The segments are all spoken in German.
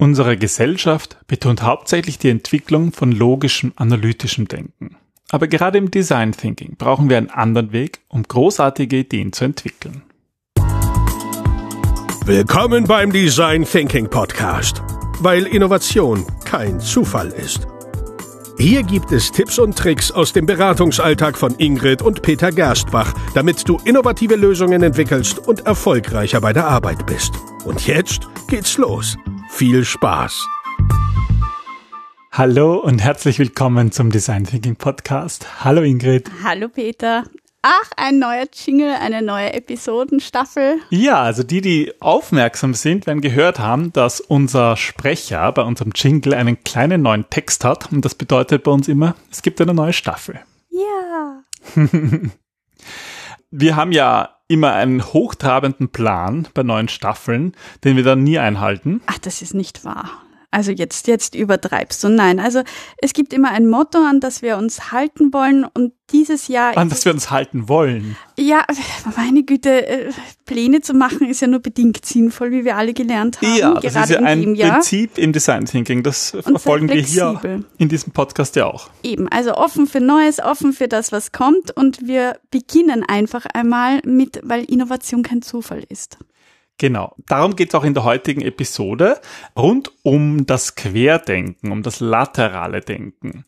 Unsere Gesellschaft betont hauptsächlich die Entwicklung von logischem, analytischem Denken. Aber gerade im Design Thinking brauchen wir einen anderen Weg, um großartige Ideen zu entwickeln. Willkommen beim Design Thinking Podcast, weil Innovation kein Zufall ist. Hier gibt es Tipps und Tricks aus dem Beratungsalltag von Ingrid und Peter Gerstbach, damit du innovative Lösungen entwickelst und erfolgreicher bei der Arbeit bist. Und jetzt geht's los. Viel Spaß! Hallo und herzlich willkommen zum Design Thinking Podcast. Hallo Ingrid. Hallo Peter. Ach, ein neuer Jingle, eine neue Episodenstaffel. Ja, also die, die aufmerksam sind, werden gehört haben, dass unser Sprecher bei unserem Jingle einen kleinen neuen Text hat. Und das bedeutet bei uns immer, es gibt eine neue Staffel. Ja. wir haben ja immer einen hochtrabenden Plan bei neuen Staffeln, den wir dann nie einhalten. Ach, das ist nicht wahr. Also jetzt, jetzt übertreibst du. Nein, also es gibt immer ein Motto, an das wir uns halten wollen und dieses Jahr. An das wir uns halten wollen. Ja, meine Güte, äh, Pläne zu machen ist ja nur bedingt sinnvoll, wie wir alle gelernt haben. Ja, das ist ja ein Prinzip im Design Thinking. Das verfolgen wir hier in diesem Podcast ja auch. Eben, also offen für Neues, offen für das, was kommt und wir beginnen einfach einmal mit, weil Innovation kein Zufall ist. Genau. Darum geht es auch in der heutigen Episode rund um das Querdenken, um das laterale Denken.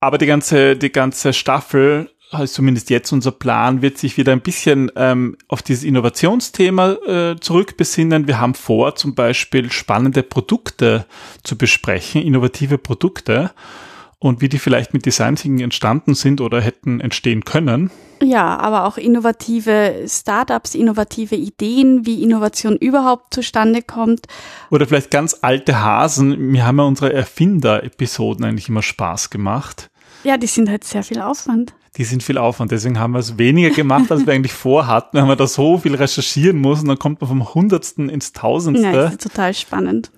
Aber die ganze, die ganze Staffel also zumindest jetzt unser Plan, wird sich wieder ein bisschen ähm, auf dieses Innovationsthema äh, zurückbesinnen. Wir haben vor, zum Beispiel spannende Produkte zu besprechen, innovative Produkte und wie die vielleicht mit Design Thinking entstanden sind oder hätten entstehen können. Ja, aber auch innovative Startups, innovative Ideen, wie Innovation überhaupt zustande kommt. Oder vielleicht ganz alte Hasen. Mir haben ja unsere Erfinder-Episoden eigentlich immer Spaß gemacht. Ja, die sind halt sehr viel Aufwand. Die sind viel Aufwand, deswegen haben wir es weniger gemacht, als wir eigentlich vorhatten, wenn man da so viel recherchieren muss und dann kommt man vom Hundertsten ins Tausendste. Ja, das ist total spannend.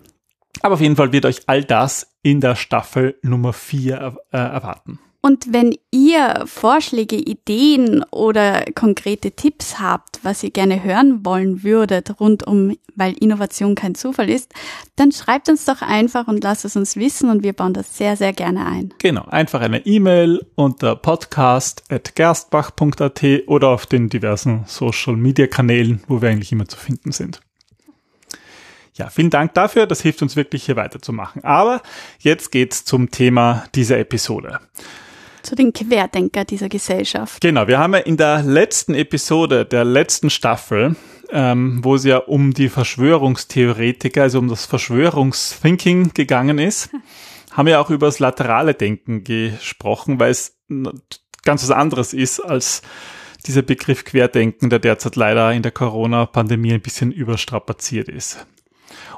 Aber auf jeden Fall wird euch all das in der Staffel Nummer 4 äh, erwarten. Und wenn ihr Vorschläge, Ideen oder konkrete Tipps habt, was ihr gerne hören wollen würdet, rund um, weil Innovation kein Zufall ist, dann schreibt uns doch einfach und lasst es uns wissen und wir bauen das sehr, sehr gerne ein. Genau, einfach eine E-Mail unter podcast.gerstbach.at oder auf den diversen Social Media Kanälen, wo wir eigentlich immer zu finden sind. Ja, vielen Dank dafür. Das hilft uns wirklich hier weiterzumachen. Aber jetzt geht's zum Thema dieser Episode. Zu den Querdenker dieser Gesellschaft. Genau, wir haben ja in der letzten Episode der letzten Staffel, ähm, wo es ja um die Verschwörungstheoretiker, also um das Verschwörungsthinking gegangen ist, haben wir auch über das laterale Denken gesprochen, weil es ganz was anderes ist als dieser Begriff Querdenken, der derzeit leider in der Corona-Pandemie ein bisschen überstrapaziert ist.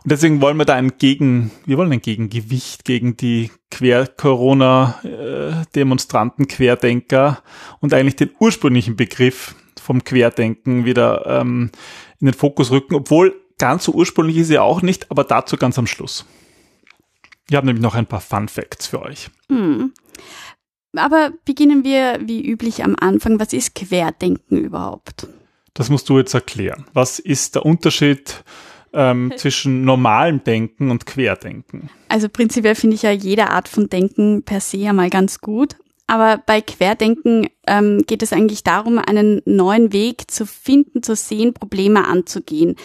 Und deswegen wollen wir da ein Gegen, wir wollen ein Gegengewicht gegen die Quer-Corona-Demonstranten, Querdenker und eigentlich den ursprünglichen Begriff vom Querdenken wieder ähm, in den Fokus rücken, obwohl ganz so ursprünglich ist er auch nicht, aber dazu ganz am Schluss. Ich habe nämlich noch ein paar Fun Facts für euch. Hm. Aber beginnen wir wie üblich am Anfang. Was ist Querdenken überhaupt? Das musst du jetzt erklären. Was ist der Unterschied ähm, zwischen normalem Denken und Querdenken? Also prinzipiell finde ich ja jede Art von Denken per se einmal ganz gut. Aber bei Querdenken ähm, geht es eigentlich darum, einen neuen Weg zu finden, zu sehen, Probleme anzugehen.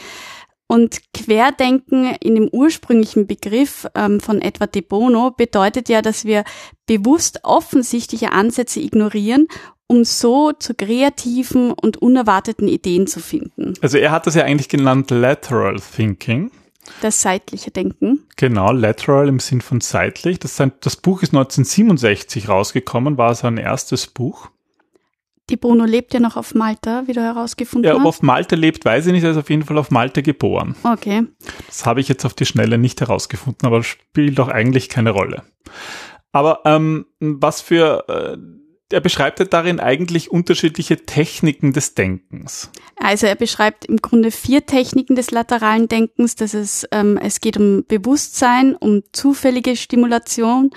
Und Querdenken in dem ursprünglichen Begriff ähm, von Edward de Bono bedeutet ja, dass wir bewusst offensichtliche Ansätze ignorieren um so zu kreativen und unerwarteten Ideen zu finden. Also er hat das ja eigentlich genannt Lateral Thinking. Das seitliche Denken. Genau, lateral im Sinn von seitlich. Das, das Buch ist 1967 rausgekommen, war sein erstes Buch. Die Bruno lebt ja noch auf Malta, wie du herausgefunden ja, hast. Ja, ob auf Malta lebt, weiß ich nicht. Er ist auf jeden Fall auf Malta geboren. Okay. Das habe ich jetzt auf die Schnelle nicht herausgefunden, aber spielt doch eigentlich keine Rolle. Aber ähm, was für äh, er beschreibt ja darin eigentlich unterschiedliche Techniken des Denkens. Also er beschreibt im Grunde vier Techniken des lateralen Denkens. Das ist, ähm, es geht um Bewusstsein, um zufällige Stimulation,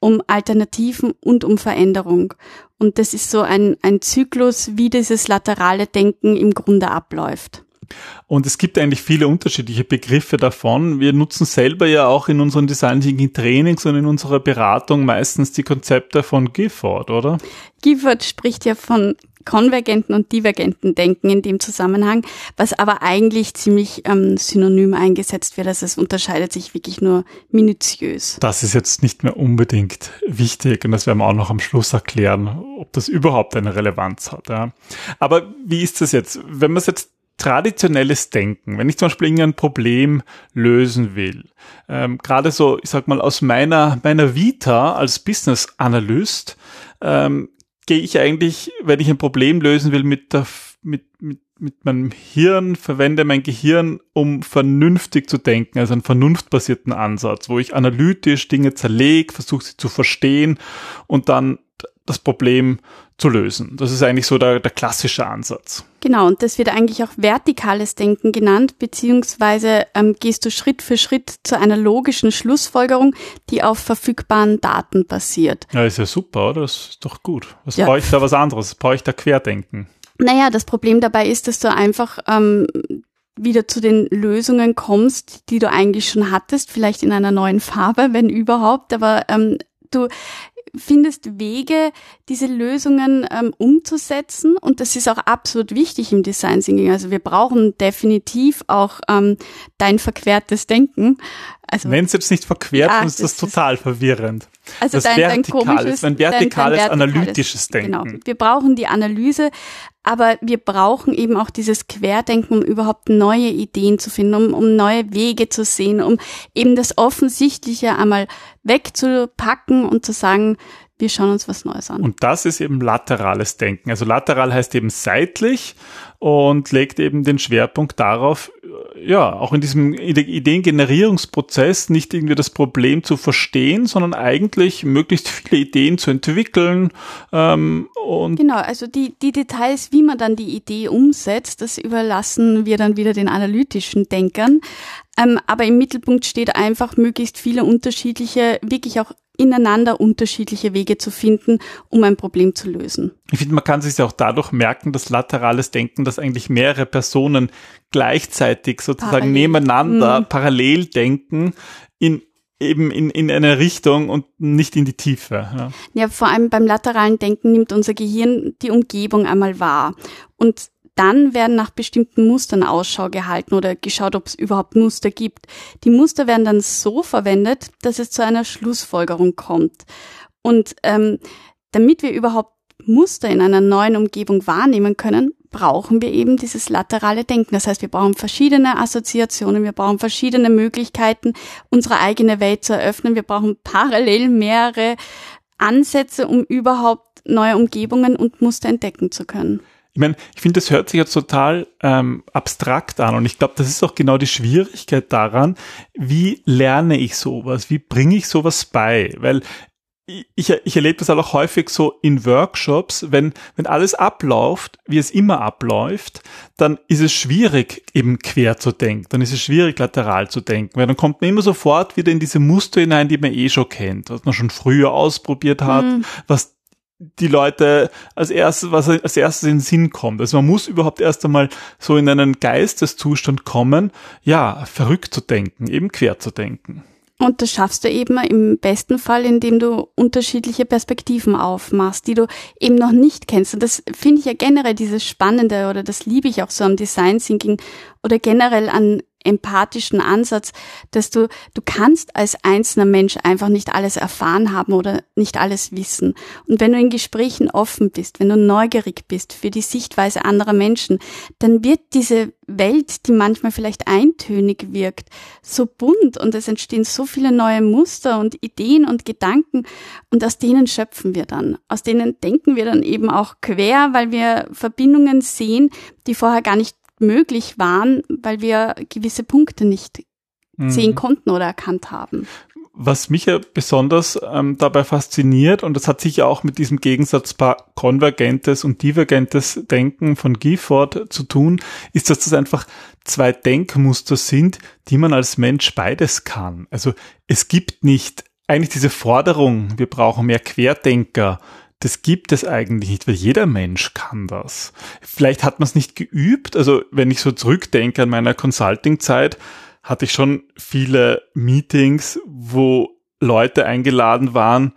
um Alternativen und um Veränderung. Und das ist so ein, ein Zyklus, wie dieses laterale Denken im Grunde abläuft. Und es gibt eigentlich viele unterschiedliche Begriffe davon. Wir nutzen selber ja auch in unseren Design Thinking Trainings und in unserer Beratung meistens die Konzepte von Gifford, oder? Gifford spricht ja von konvergenten und divergenten Denken in dem Zusammenhang, was aber eigentlich ziemlich ähm, synonym eingesetzt wird. Also es unterscheidet sich wirklich nur minutiös. Das ist jetzt nicht mehr unbedingt wichtig und das werden wir auch noch am Schluss erklären, ob das überhaupt eine Relevanz hat. Ja. Aber wie ist das jetzt? Wenn man es jetzt traditionelles Denken, wenn ich zum Beispiel irgendein Problem lösen will, ähm, gerade so, ich sag mal, aus meiner, meiner Vita als Business Analyst, ähm, gehe ich eigentlich, wenn ich ein Problem lösen will, mit der, mit, mit, mit meinem Hirn, verwende mein Gehirn, um vernünftig zu denken, also einen vernunftbasierten Ansatz, wo ich analytisch Dinge zerlege, versuche sie zu verstehen und dann das Problem zu lösen. Das ist eigentlich so der, der klassische Ansatz. Genau, und das wird eigentlich auch vertikales Denken genannt, beziehungsweise ähm, gehst du Schritt für Schritt zu einer logischen Schlussfolgerung, die auf verfügbaren Daten basiert. Ja, ist ja super, oder? Das ist doch gut. Was ja. brauche ich da was anderes? Brauche ich da Querdenken? Naja, das Problem dabei ist, dass du einfach ähm, wieder zu den Lösungen kommst, die du eigentlich schon hattest, vielleicht in einer neuen Farbe, wenn überhaupt, aber ähm, du findest Wege, diese Lösungen ähm, umzusetzen. Und das ist auch absolut wichtig im Design Thinking. Also wir brauchen definitiv auch ähm, dein verquertes Denken. Also, Wenn es jetzt nicht verquert, ja, ist das, das total ist, verwirrend. Also das dein, dein komisches, ist ein vertikales, dein, dein analytisches Denken. Genau. Wir brauchen die Analyse, aber wir brauchen eben auch dieses Querdenken, um überhaupt neue Ideen zu finden, um, um neue Wege zu sehen, um eben das Offensichtliche einmal wegzupacken und zu sagen, wir schauen uns was Neues an. Und das ist eben laterales Denken. Also lateral heißt eben seitlich und legt eben den Schwerpunkt darauf, ja, auch in diesem Ideengenerierungsprozess nicht irgendwie das Problem zu verstehen, sondern eigentlich möglichst viele Ideen zu entwickeln. Ähm, und genau, also die, die Details, wie man dann die Idee umsetzt, das überlassen wir dann wieder den analytischen Denkern. Ähm, aber im Mittelpunkt steht einfach, möglichst viele unterschiedliche, wirklich auch ineinander unterschiedliche Wege zu finden, um ein Problem zu lösen. Ich finde, man kann sich auch dadurch merken, dass laterales Denken, dass eigentlich mehrere Personen gleichzeitig sozusagen parallel. nebeneinander mhm. parallel denken in eben in, in eine Richtung und nicht in die Tiefe. Ja. ja, vor allem beim lateralen Denken nimmt unser Gehirn die Umgebung einmal wahr. Und dann werden nach bestimmten Mustern Ausschau gehalten oder geschaut, ob es überhaupt Muster gibt. Die Muster werden dann so verwendet, dass es zu einer Schlussfolgerung kommt. Und ähm, damit wir überhaupt Muster in einer neuen Umgebung wahrnehmen können, brauchen wir eben dieses laterale Denken. Das heißt, wir brauchen verschiedene Assoziationen, wir brauchen verschiedene Möglichkeiten, unsere eigene Welt zu eröffnen. Wir brauchen parallel mehrere Ansätze, um überhaupt neue Umgebungen und Muster entdecken zu können. Ich meine, ich finde, das hört sich jetzt total ähm, abstrakt an und ich glaube, das ist auch genau die Schwierigkeit daran, wie lerne ich sowas, wie bringe ich sowas bei, weil ich, ich erlebe das auch häufig so in Workshops, wenn, wenn alles abläuft, wie es immer abläuft, dann ist es schwierig, eben quer zu denken, dann ist es schwierig, lateral zu denken, weil dann kommt man immer sofort wieder in diese Muster hinein, die man eh schon kennt, was man schon früher ausprobiert hat, mhm. was die Leute als erstes, was als erstes in den Sinn kommt. Also man muss überhaupt erst einmal so in einen Geisteszustand kommen, ja, verrückt zu denken, eben quer zu denken. Und das schaffst du eben im besten Fall, indem du unterschiedliche Perspektiven aufmachst, die du eben noch nicht kennst. Und das finde ich ja generell dieses Spannende oder das liebe ich auch so am Design Thinking oder generell an empathischen Ansatz, dass du, du kannst als einzelner Mensch einfach nicht alles erfahren haben oder nicht alles wissen. Und wenn du in Gesprächen offen bist, wenn du neugierig bist für die Sichtweise anderer Menschen, dann wird diese Welt, die manchmal vielleicht eintönig wirkt, so bunt und es entstehen so viele neue Muster und Ideen und Gedanken und aus denen schöpfen wir dann. Aus denen denken wir dann eben auch quer, weil wir Verbindungen sehen, die vorher gar nicht möglich waren, weil wir gewisse Punkte nicht mhm. sehen konnten oder erkannt haben. Was mich ja besonders ähm, dabei fasziniert, und das hat sicher auch mit diesem Gegensatz konvergentes und divergentes Denken von Gifford zu tun, ist, dass das einfach zwei Denkmuster sind, die man als Mensch beides kann. Also es gibt nicht eigentlich diese Forderung, wir brauchen mehr Querdenker, das gibt es eigentlich nicht, weil jeder Mensch kann das. Vielleicht hat man es nicht geübt. Also wenn ich so zurückdenke an meiner Consulting-Zeit, hatte ich schon viele Meetings, wo Leute eingeladen waren,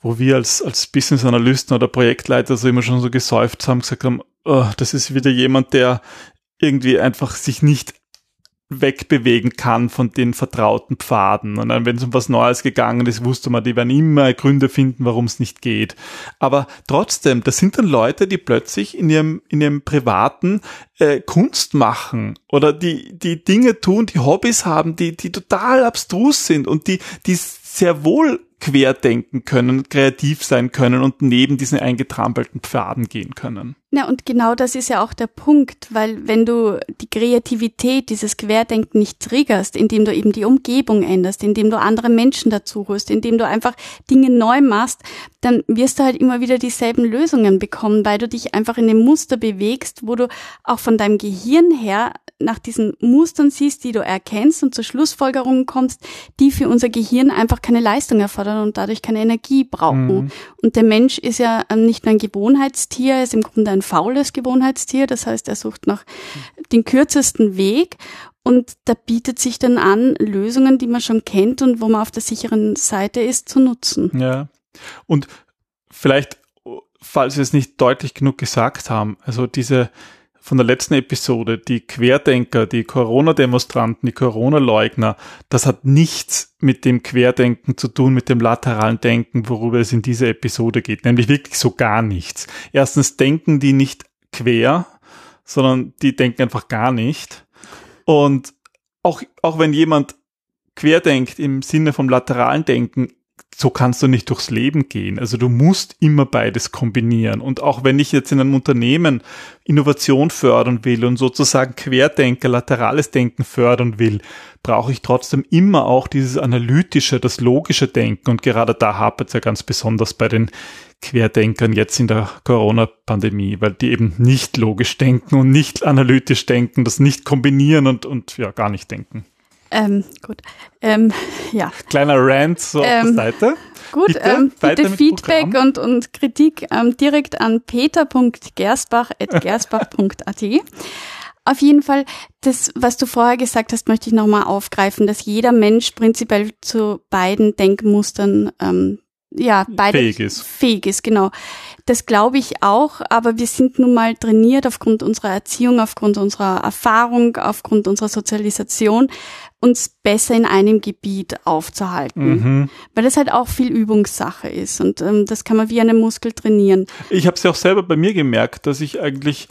wo wir als, als Business Analysten oder Projektleiter so immer schon so gesäuft haben, gesagt haben, oh, das ist wieder jemand, der irgendwie einfach sich nicht wegbewegen kann von den vertrauten Pfaden. Und dann, wenn es um was Neues gegangen ist, wusste man, die werden immer Gründe finden, warum es nicht geht. Aber trotzdem, das sind dann Leute, die plötzlich in ihrem, in ihrem privaten äh, Kunst machen oder die, die Dinge tun, die Hobbys haben, die, die total abstrus sind und die, die sehr wohl querdenken können, kreativ sein können und neben diesen eingetrampelten Pfaden gehen können. Na, und genau das ist ja auch der Punkt, weil wenn du die Kreativität, dieses Querdenken nicht triggerst, indem du eben die Umgebung änderst, indem du andere Menschen dazu holst, indem du einfach Dinge neu machst, dann wirst du halt immer wieder dieselben Lösungen bekommen, weil du dich einfach in dem Muster bewegst, wo du auch von deinem Gehirn her nach diesen Mustern siehst, die du erkennst und zur Schlussfolgerungen kommst, die für unser Gehirn einfach keine Leistung erfordern und dadurch keine Energie brauchen. Mhm. Und der Mensch ist ja ähm, nicht nur ein Gewohnheitstier, er ist im Grunde ein faules Gewohnheitstier. Das heißt, er sucht nach den kürzesten Weg und da bietet sich dann an, Lösungen, die man schon kennt und wo man auf der sicheren Seite ist, zu nutzen. Ja. Und vielleicht, falls wir es nicht deutlich genug gesagt haben, also diese, von der letzten Episode, die Querdenker, die Corona-Demonstranten, die Corona-Leugner, das hat nichts mit dem Querdenken zu tun, mit dem lateralen Denken, worüber es in dieser Episode geht, nämlich wirklich so gar nichts. Erstens denken die nicht quer, sondern die denken einfach gar nicht. Und auch, auch wenn jemand querdenkt im Sinne vom lateralen Denken, so kannst du nicht durchs Leben gehen. Also du musst immer beides kombinieren. Und auch wenn ich jetzt in einem Unternehmen Innovation fördern will und sozusagen Querdenker, laterales Denken fördern will, brauche ich trotzdem immer auch dieses analytische, das logische Denken. Und gerade da hapert es ja ganz besonders bei den Querdenkern jetzt in der Corona-Pandemie, weil die eben nicht logisch denken und nicht analytisch denken, das nicht kombinieren und, und ja, gar nicht denken. Ähm, gut. Ähm, ja. Kleiner Rant so ähm, auf der ähm, Seite. Gut, bitte, ähm, bitte Feedback und, und Kritik ähm, direkt an peter.gerstbach.gerstbach.at. Auf jeden Fall, das, was du vorher gesagt hast, möchte ich nochmal aufgreifen, dass jeder Mensch prinzipiell zu beiden Denkmustern ähm, ja, beide fähig ist. Fähig ist, genau. Das glaube ich auch, aber wir sind nun mal trainiert aufgrund unserer Erziehung, aufgrund unserer Erfahrung, aufgrund unserer Sozialisation, uns besser in einem Gebiet aufzuhalten, mhm. weil das halt auch viel Übungssache ist und ähm, das kann man wie einen Muskel trainieren. Ich habe es ja auch selber bei mir gemerkt, dass ich eigentlich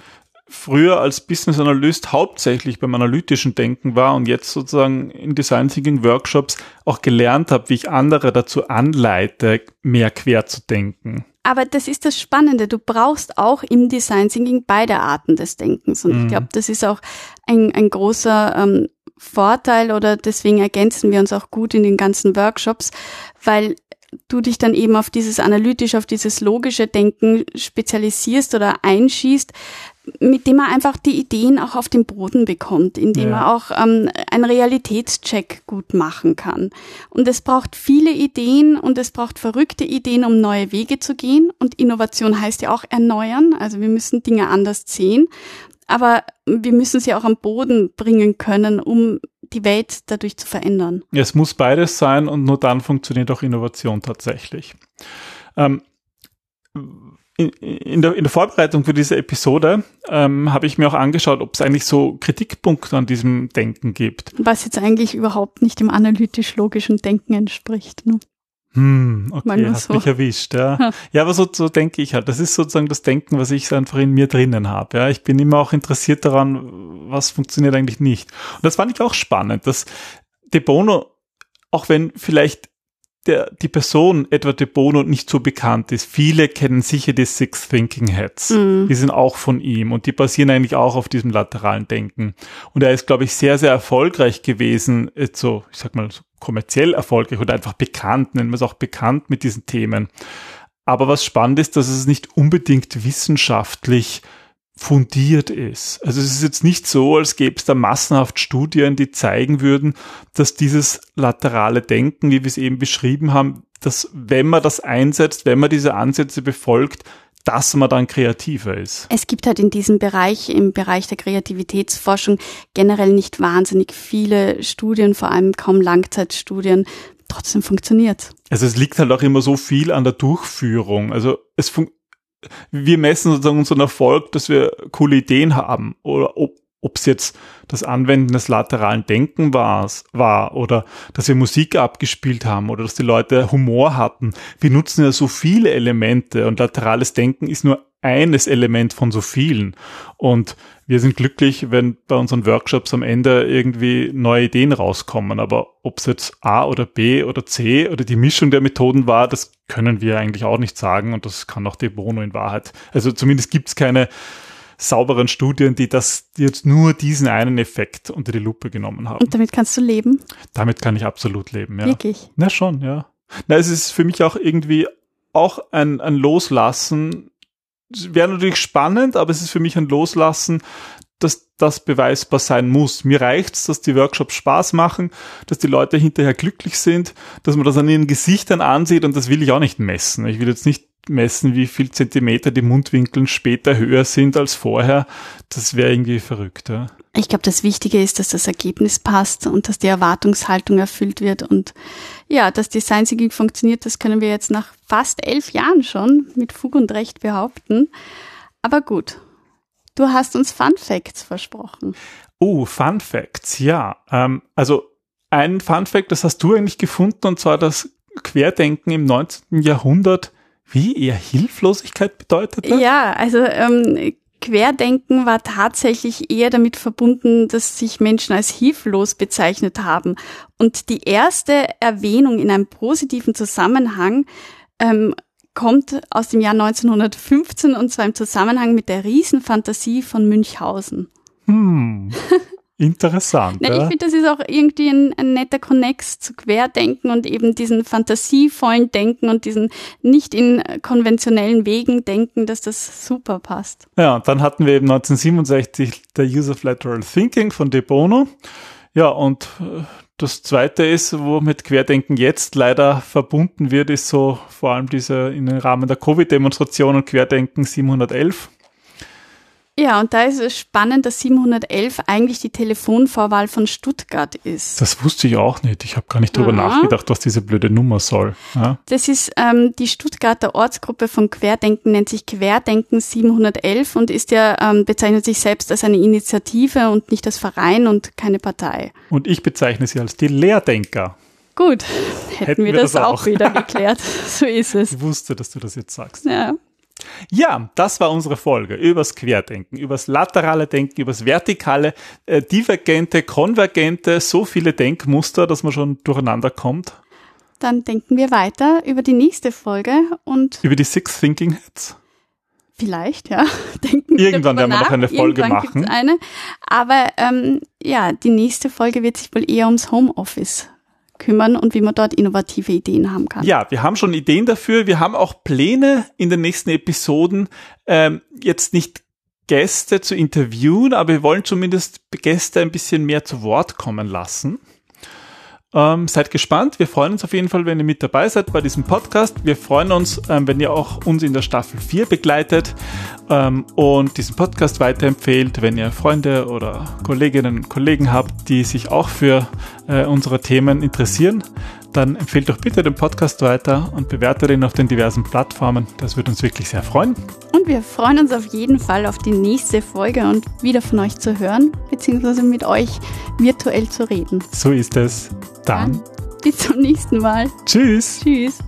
früher als Business Analyst hauptsächlich beim analytischen Denken war und jetzt sozusagen in Design Thinking Workshops auch gelernt habe, wie ich andere dazu anleite, mehr quer zu denken. Aber das ist das Spannende. Du brauchst auch im Design Thinking beide Arten des Denkens. Und mhm. ich glaube, das ist auch ein, ein großer ähm, Vorteil oder deswegen ergänzen wir uns auch gut in den ganzen Workshops, weil du dich dann eben auf dieses analytische, auf dieses logische Denken spezialisierst oder einschießt, mit dem man einfach die Ideen auch auf den Boden bekommt, indem ja. man auch ähm, einen Realitätscheck gut machen kann. Und es braucht viele Ideen und es braucht verrückte Ideen, um neue Wege zu gehen. Und Innovation heißt ja auch erneuern. Also wir müssen Dinge anders sehen aber wir müssen sie auch am Boden bringen können, um die Welt dadurch zu verändern. Es muss beides sein und nur dann funktioniert auch Innovation tatsächlich. Ähm, in, in, der, in der Vorbereitung für diese Episode ähm, habe ich mir auch angeschaut, ob es eigentlich so Kritikpunkte an diesem Denken gibt. Was jetzt eigentlich überhaupt nicht dem analytisch-logischen Denken entspricht. Ne? Hm, okay, hat so. mich erwischt, ja. ja. Ja, aber so, so denke ich halt. Das ist sozusagen das Denken, was ich einfach in mir drinnen habe. Ja, ich bin immer auch interessiert daran, was funktioniert eigentlich nicht. Und das fand ich auch spannend, dass De Bono, auch wenn vielleicht der, die Person Edward de Bono nicht so bekannt ist. Viele kennen sicher die Six Thinking Heads. Mm. Die sind auch von ihm und die basieren eigentlich auch auf diesem lateralen Denken. Und er ist, glaube ich, sehr, sehr erfolgreich gewesen, so, ich sag mal, so kommerziell erfolgreich oder einfach bekannt, nennen wir es auch bekannt mit diesen Themen. Aber was spannend ist, dass es nicht unbedingt wissenschaftlich fundiert ist. Also es ist jetzt nicht so, als gäbe es da massenhaft Studien, die zeigen würden, dass dieses laterale Denken, wie wir es eben beschrieben haben, dass wenn man das einsetzt, wenn man diese Ansätze befolgt, dass man dann kreativer ist. Es gibt halt in diesem Bereich, im Bereich der Kreativitätsforschung generell nicht wahnsinnig viele Studien, vor allem kaum Langzeitstudien. Trotzdem funktioniert. Also es liegt halt auch immer so viel an der Durchführung. Also es fun wir messen sozusagen unseren Erfolg, dass wir coole Ideen haben oder ob ob es jetzt das Anwenden des lateralen Denken war, war oder dass wir Musik abgespielt haben oder dass die Leute Humor hatten. Wir nutzen ja so viele Elemente und laterales Denken ist nur eines Element von so vielen. Und wir sind glücklich, wenn bei unseren Workshops am Ende irgendwie neue Ideen rauskommen. Aber ob es jetzt A oder B oder C oder die Mischung der Methoden war, das können wir eigentlich auch nicht sagen. Und das kann auch De Bono in Wahrheit. Also zumindest gibt es keine sauberen Studien, die das jetzt nur diesen einen Effekt unter die Lupe genommen haben. Und damit kannst du leben? Damit kann ich absolut leben, ja. Wirklich? Na schon, ja. Na, es ist für mich auch irgendwie auch ein, ein Loslassen. Wäre natürlich spannend, aber es ist für mich ein Loslassen, dass das beweisbar sein muss. Mir reicht's, dass die Workshops Spaß machen, dass die Leute hinterher glücklich sind, dass man das an ihren Gesichtern ansieht und das will ich auch nicht messen. Ich will jetzt nicht messen, wie viel Zentimeter die Mundwinkeln später höher sind als vorher, das wäre irgendwie verrückt. Ja. Ich glaube, das Wichtige ist, dass das Ergebnis passt und dass die Erwartungshaltung erfüllt wird und ja, dass Design Thinking funktioniert, das können wir jetzt nach fast elf Jahren schon mit Fug und Recht behaupten. Aber gut, du hast uns Fun Facts versprochen. Oh, Fun Facts, ja. Ähm, also ein Fun Fact, das hast du eigentlich gefunden, und zwar das Querdenken im 19. Jahrhundert wie eher Hilflosigkeit bedeutete? Ja, also ähm, Querdenken war tatsächlich eher damit verbunden, dass sich Menschen als hilflos bezeichnet haben. Und die erste Erwähnung in einem positiven Zusammenhang ähm, kommt aus dem Jahr 1915 und zwar im Zusammenhang mit der Riesenfantasie von Münchhausen. Hm. Interessant. Na, ja. Ich finde, das ist auch irgendwie ein, ein, netter Connex zu Querdenken und eben diesen fantasievollen Denken und diesen nicht in konventionellen Wegen denken, dass das super passt. Ja, und dann hatten wir eben 1967 der Use of Lateral Thinking von De Bono. Ja, und äh, das zweite ist, womit Querdenken jetzt leider verbunden wird, ist so vor allem diese in den Rahmen der Covid-Demonstrationen Querdenken 711 ja, und da ist es spannend, dass 711 eigentlich die Telefonvorwahl von Stuttgart ist. Das wusste ich auch nicht. Ich habe gar nicht drüber ja. nachgedacht, was diese blöde Nummer soll. Ja. Das ist ähm, die Stuttgarter Ortsgruppe von Querdenken, nennt sich Querdenken 711 und ist ja ähm, bezeichnet sich selbst als eine Initiative und nicht als Verein und keine Partei. Und ich bezeichne sie als die Lehrdenker. Gut, hätten, hätten wir, wir, das, das auch wieder geklärt. So ist es. Ich wusste, dass du das jetzt sagst. Ja. Ja, das war unsere Folge übers Querdenken, übers laterale Denken, übers vertikale, äh, divergente, konvergente, so viele Denkmuster, dass man schon durcheinander kommt. Dann denken wir weiter über die nächste Folge und über die Six Thinking Heads. Vielleicht, ja. Denken Irgendwann werden wir noch eine Folge Irgendwann machen. Eine. Aber ähm, ja, die nächste Folge wird sich wohl eher ums Homeoffice kümmern und wie man dort innovative Ideen haben kann. Ja, wir haben schon Ideen dafür. Wir haben auch Pläne in den nächsten Episoden, ähm, jetzt nicht Gäste zu interviewen, aber wir wollen zumindest Gäste ein bisschen mehr zu Wort kommen lassen. Ähm, seid gespannt. Wir freuen uns auf jeden Fall, wenn ihr mit dabei seid bei diesem Podcast. Wir freuen uns, ähm, wenn ihr auch uns in der Staffel 4 begleitet ähm, und diesen Podcast weiterempfehlt, wenn ihr Freunde oder Kolleginnen und Kollegen habt, die sich auch für äh, unsere Themen interessieren dann empfehlt doch bitte den Podcast weiter und bewertet ihn auf den diversen Plattformen. Das würde uns wirklich sehr freuen. Und wir freuen uns auf jeden Fall auf die nächste Folge und wieder von euch zu hören, beziehungsweise mit euch virtuell zu reden. So ist es. Dann, dann bis zum nächsten Mal. Tschüss. Tschüss.